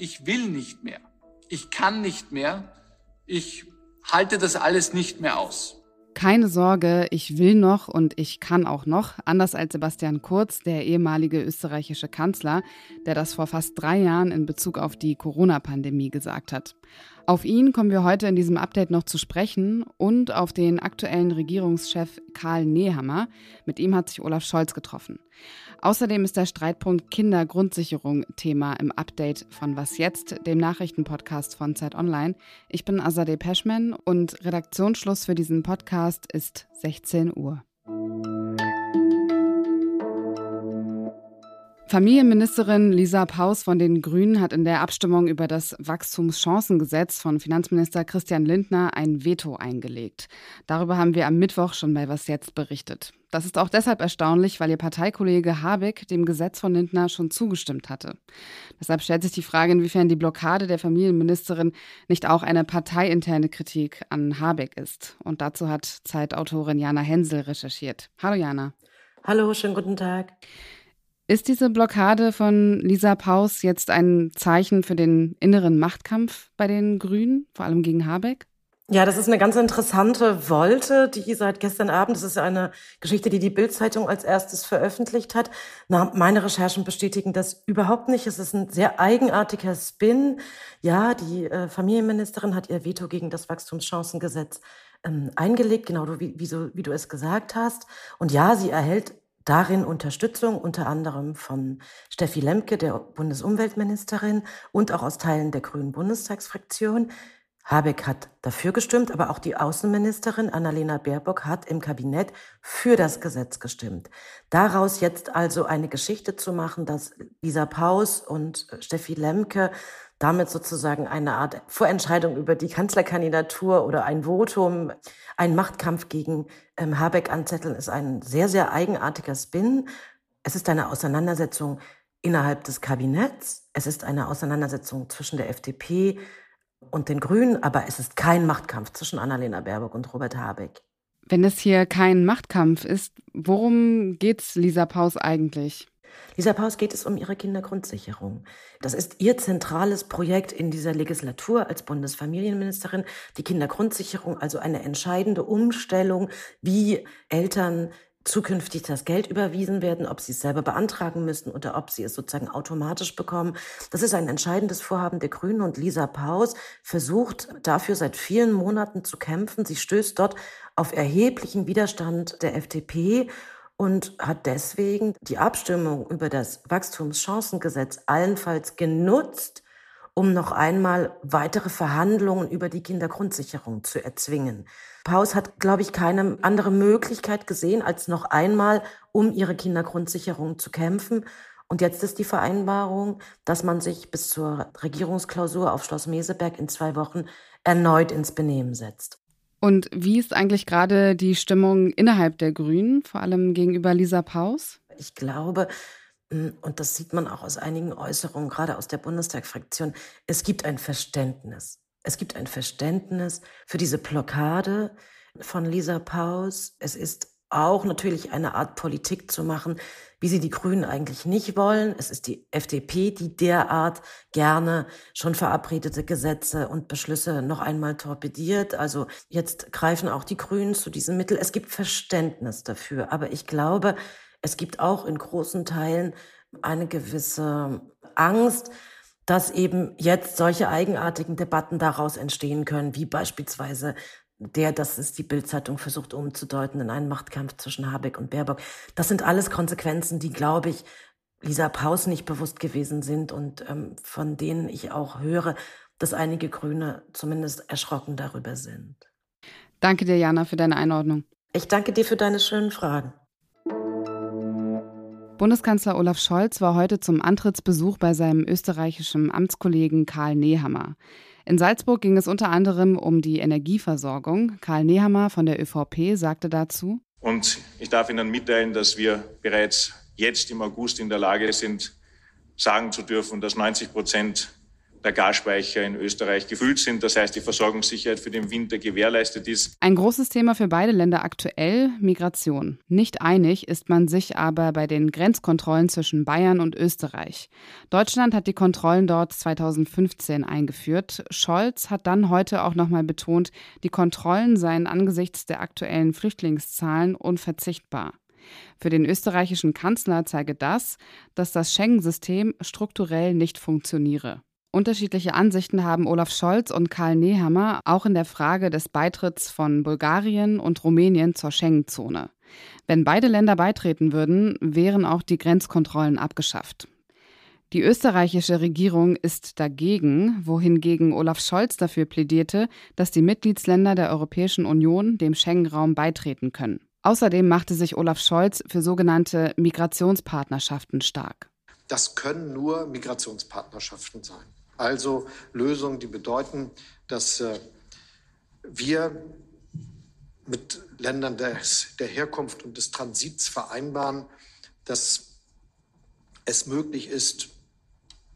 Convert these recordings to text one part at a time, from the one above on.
Ich will nicht mehr. Ich kann nicht mehr. Ich halte das alles nicht mehr aus. Keine Sorge, ich will noch und ich kann auch noch, anders als Sebastian Kurz, der ehemalige österreichische Kanzler, der das vor fast drei Jahren in Bezug auf die Corona-Pandemie gesagt hat. Auf ihn kommen wir heute in diesem Update noch zu sprechen und auf den aktuellen Regierungschef Karl Nehammer. Mit ihm hat sich Olaf Scholz getroffen. Außerdem ist der Streitpunkt Kindergrundsicherung Thema im Update von Was jetzt, dem Nachrichtenpodcast von Zeit Online. Ich bin Azadeh Peschman und Redaktionsschluss für diesen Podcast ist 16 Uhr. Familienministerin Lisa Paus von den Grünen hat in der Abstimmung über das Wachstumschancengesetz von Finanzminister Christian Lindner ein Veto eingelegt. Darüber haben wir am Mittwoch schon bei Was jetzt berichtet. Das ist auch deshalb erstaunlich, weil ihr Parteikollege Habeck dem Gesetz von Lindner schon zugestimmt hatte. Deshalb stellt sich die Frage, inwiefern die Blockade der Familienministerin nicht auch eine parteiinterne Kritik an Habeck ist. Und dazu hat Zeitautorin Jana Hensel recherchiert. Hallo Jana. Hallo, schönen guten Tag. Ist diese Blockade von Lisa Paus jetzt ein Zeichen für den inneren Machtkampf bei den Grünen, vor allem gegen Habeck? Ja, das ist eine ganz interessante Wolte, die seit gestern Abend, das ist eine Geschichte, die die Bild-Zeitung als erstes veröffentlicht hat. Na, meine Recherchen bestätigen das überhaupt nicht. Es ist ein sehr eigenartiger Spin. Ja, die äh, Familienministerin hat ihr Veto gegen das Wachstumschancengesetz ähm, eingelegt, genau wie, wie, so, wie du es gesagt hast. Und ja, sie erhält Darin Unterstützung unter anderem von Steffi Lemke, der Bundesumweltministerin, und auch aus Teilen der Grünen Bundestagsfraktion. Habeck hat dafür gestimmt, aber auch die Außenministerin Annalena Baerbock hat im Kabinett für das Gesetz gestimmt. Daraus jetzt also eine Geschichte zu machen, dass Lisa Paus und Steffi Lemke damit sozusagen eine Art Vorentscheidung über die Kanzlerkandidatur oder ein Votum, ein Machtkampf gegen ähm, Habeck anzetteln, ist ein sehr, sehr eigenartiger Spin. Es ist eine Auseinandersetzung innerhalb des Kabinetts. Es ist eine Auseinandersetzung zwischen der FDP und den Grünen, aber es ist kein Machtkampf zwischen Annalena Baerbock und Robert Habeck. Wenn es hier kein Machtkampf ist, worum geht's Lisa Paus eigentlich? Lisa Paus geht es um ihre Kindergrundsicherung. Das ist ihr zentrales Projekt in dieser Legislatur als Bundesfamilienministerin. Die Kindergrundsicherung, also eine entscheidende Umstellung, wie Eltern zukünftig das Geld überwiesen werden, ob sie es selber beantragen müssen oder ob sie es sozusagen automatisch bekommen. Das ist ein entscheidendes Vorhaben der Grünen und Lisa Paus versucht dafür seit vielen Monaten zu kämpfen. Sie stößt dort auf erheblichen Widerstand der FDP und hat deswegen die Abstimmung über das Wachstumschancengesetz allenfalls genutzt, um noch einmal weitere Verhandlungen über die Kindergrundsicherung zu erzwingen. Paus hat, glaube ich, keine andere Möglichkeit gesehen, als noch einmal um ihre Kindergrundsicherung zu kämpfen. Und jetzt ist die Vereinbarung, dass man sich bis zur Regierungsklausur auf Schloss Meseberg in zwei Wochen erneut ins Benehmen setzt. Und wie ist eigentlich gerade die Stimmung innerhalb der Grünen, vor allem gegenüber Lisa Paus? Ich glaube, hm, und das sieht man auch aus einigen Äußerungen, gerade aus der Bundestagsfraktion, es gibt ein Verständnis. Es gibt ein Verständnis für diese Blockade von Lisa Paus. Es ist auch natürlich eine Art Politik zu machen, wie sie die Grünen eigentlich nicht wollen. Es ist die FDP, die derart gerne schon verabredete Gesetze und Beschlüsse noch einmal torpediert. Also jetzt greifen auch die Grünen zu diesem Mittel. Es gibt Verständnis dafür. Aber ich glaube, es gibt auch in großen Teilen eine gewisse Angst, dass eben jetzt solche eigenartigen Debatten daraus entstehen können, wie beispielsweise der, dass es die Bildzeitung versucht umzudeuten in einen Machtkampf zwischen Habeck und Baerbock. Das sind alles Konsequenzen, die, glaube ich, Lisa Paus nicht bewusst gewesen sind und ähm, von denen ich auch höre, dass einige Grüne zumindest erschrocken darüber sind. Danke dir, Jana, für deine Einordnung. Ich danke dir für deine schönen Fragen. Bundeskanzler Olaf Scholz war heute zum Antrittsbesuch bei seinem österreichischen Amtskollegen Karl Nehammer. In Salzburg ging es unter anderem um die Energieversorgung. Karl Nehammer von der ÖVP sagte dazu. Und ich darf Ihnen mitteilen, dass wir bereits jetzt im August in der Lage sind, sagen zu dürfen, dass 90 Prozent der Gasspeicher in Österreich gefüllt sind. Das heißt, die Versorgungssicherheit für den Winter gewährleistet ist. Ein großes Thema für beide Länder aktuell Migration. Nicht einig ist man sich aber bei den Grenzkontrollen zwischen Bayern und Österreich. Deutschland hat die Kontrollen dort 2015 eingeführt. Scholz hat dann heute auch nochmal betont, die Kontrollen seien angesichts der aktuellen Flüchtlingszahlen unverzichtbar. Für den österreichischen Kanzler zeige das, dass das Schengen-System strukturell nicht funktioniere. Unterschiedliche Ansichten haben Olaf Scholz und Karl Nehammer auch in der Frage des Beitritts von Bulgarien und Rumänien zur Schengen-Zone. Wenn beide Länder beitreten würden, wären auch die Grenzkontrollen abgeschafft. Die österreichische Regierung ist dagegen, wohingegen Olaf Scholz dafür plädierte, dass die Mitgliedsländer der Europäischen Union dem Schengen-Raum beitreten können. Außerdem machte sich Olaf Scholz für sogenannte Migrationspartnerschaften stark. Das können nur Migrationspartnerschaften sein. Also Lösungen, die bedeuten, dass äh, wir mit Ländern des, der Herkunft und des Transits vereinbaren, dass es möglich ist,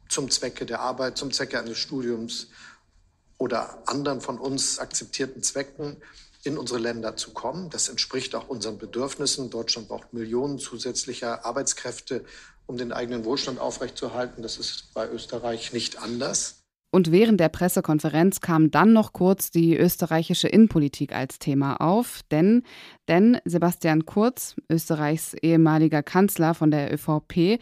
zum Zwecke der Arbeit, zum Zwecke eines Studiums oder anderen von uns akzeptierten Zwecken in unsere Länder zu kommen. Das entspricht auch unseren Bedürfnissen. Deutschland braucht Millionen zusätzlicher Arbeitskräfte um den eigenen Wohlstand aufrechtzuerhalten. Das ist bei Österreich nicht anders. Und während der Pressekonferenz kam dann noch kurz die österreichische Innenpolitik als Thema auf, denn, denn Sebastian Kurz, Österreichs ehemaliger Kanzler von der ÖVP,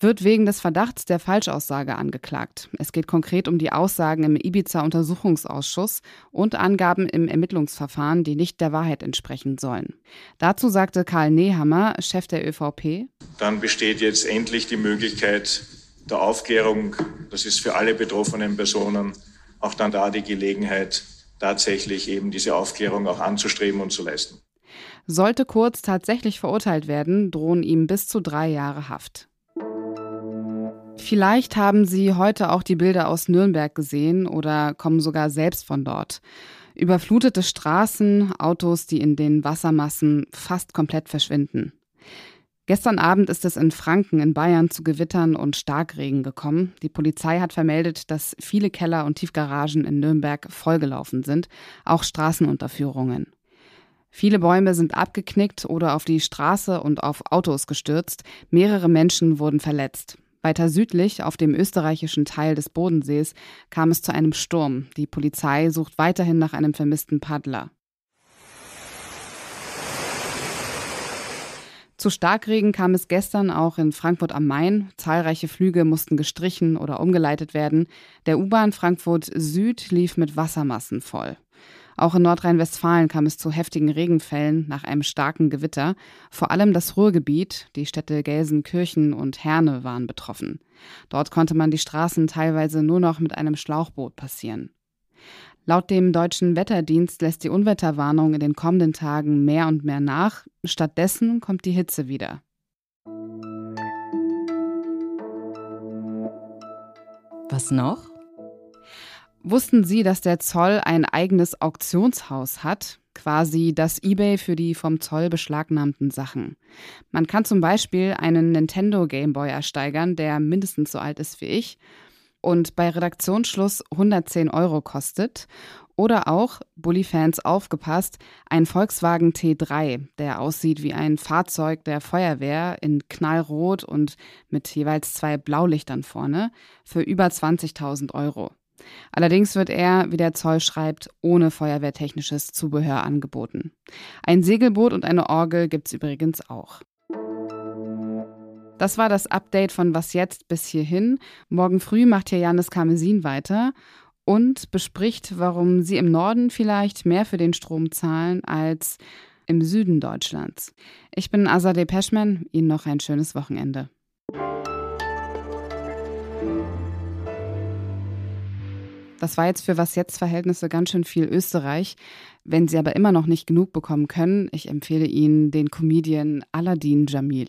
wird wegen des Verdachts der Falschaussage angeklagt. Es geht konkret um die Aussagen im Ibiza-Untersuchungsausschuss und Angaben im Ermittlungsverfahren, die nicht der Wahrheit entsprechen sollen. Dazu sagte Karl Nehammer, Chef der ÖVP. Dann besteht jetzt endlich die Möglichkeit der Aufklärung. Das ist für alle betroffenen Personen auch dann da die Gelegenheit, tatsächlich eben diese Aufklärung auch anzustreben und zu leisten. Sollte Kurz tatsächlich verurteilt werden, drohen ihm bis zu drei Jahre Haft. Vielleicht haben Sie heute auch die Bilder aus Nürnberg gesehen oder kommen sogar selbst von dort. Überflutete Straßen, Autos, die in den Wassermassen fast komplett verschwinden. Gestern Abend ist es in Franken in Bayern zu Gewittern und Starkregen gekommen. Die Polizei hat vermeldet, dass viele Keller und Tiefgaragen in Nürnberg vollgelaufen sind, auch Straßenunterführungen. Viele Bäume sind abgeknickt oder auf die Straße und auf Autos gestürzt. Mehrere Menschen wurden verletzt. Weiter südlich, auf dem österreichischen Teil des Bodensees, kam es zu einem Sturm. Die Polizei sucht weiterhin nach einem vermissten Paddler. Zu Starkregen kam es gestern auch in Frankfurt am Main. Zahlreiche Flüge mussten gestrichen oder umgeleitet werden. Der U-Bahn Frankfurt Süd lief mit Wassermassen voll. Auch in Nordrhein-Westfalen kam es zu heftigen Regenfällen nach einem starken Gewitter. Vor allem das Ruhrgebiet, die Städte Gelsenkirchen und Herne waren betroffen. Dort konnte man die Straßen teilweise nur noch mit einem Schlauchboot passieren. Laut dem deutschen Wetterdienst lässt die Unwetterwarnung in den kommenden Tagen mehr und mehr nach. Stattdessen kommt die Hitze wieder. Was noch? Wussten Sie, dass der Zoll ein eigenes Auktionshaus hat? Quasi das eBay für die vom Zoll beschlagnahmten Sachen. Man kann zum Beispiel einen Nintendo Game Boy ersteigern, der mindestens so alt ist wie ich und bei Redaktionsschluss 110 Euro kostet. Oder auch, Bully-Fans aufgepasst, ein Volkswagen T3, der aussieht wie ein Fahrzeug der Feuerwehr in knallrot und mit jeweils zwei Blaulichtern vorne, für über 20.000 Euro. Allerdings wird er, wie der Zoll schreibt, ohne feuerwehrtechnisches Zubehör angeboten. Ein Segelboot und eine Orgel gibt es übrigens auch. Das war das Update von Was jetzt bis hierhin. Morgen früh macht hier Janis Karmesin weiter und bespricht, warum sie im Norden vielleicht mehr für den Strom zahlen als im Süden Deutschlands. Ich bin Azadeh Peschman. Ihnen noch ein schönes Wochenende. Das war jetzt für was jetzt Verhältnisse ganz schön viel Österreich. Wenn Sie aber immer noch nicht genug bekommen können, ich empfehle Ihnen den Comedian Aladdin Jamil.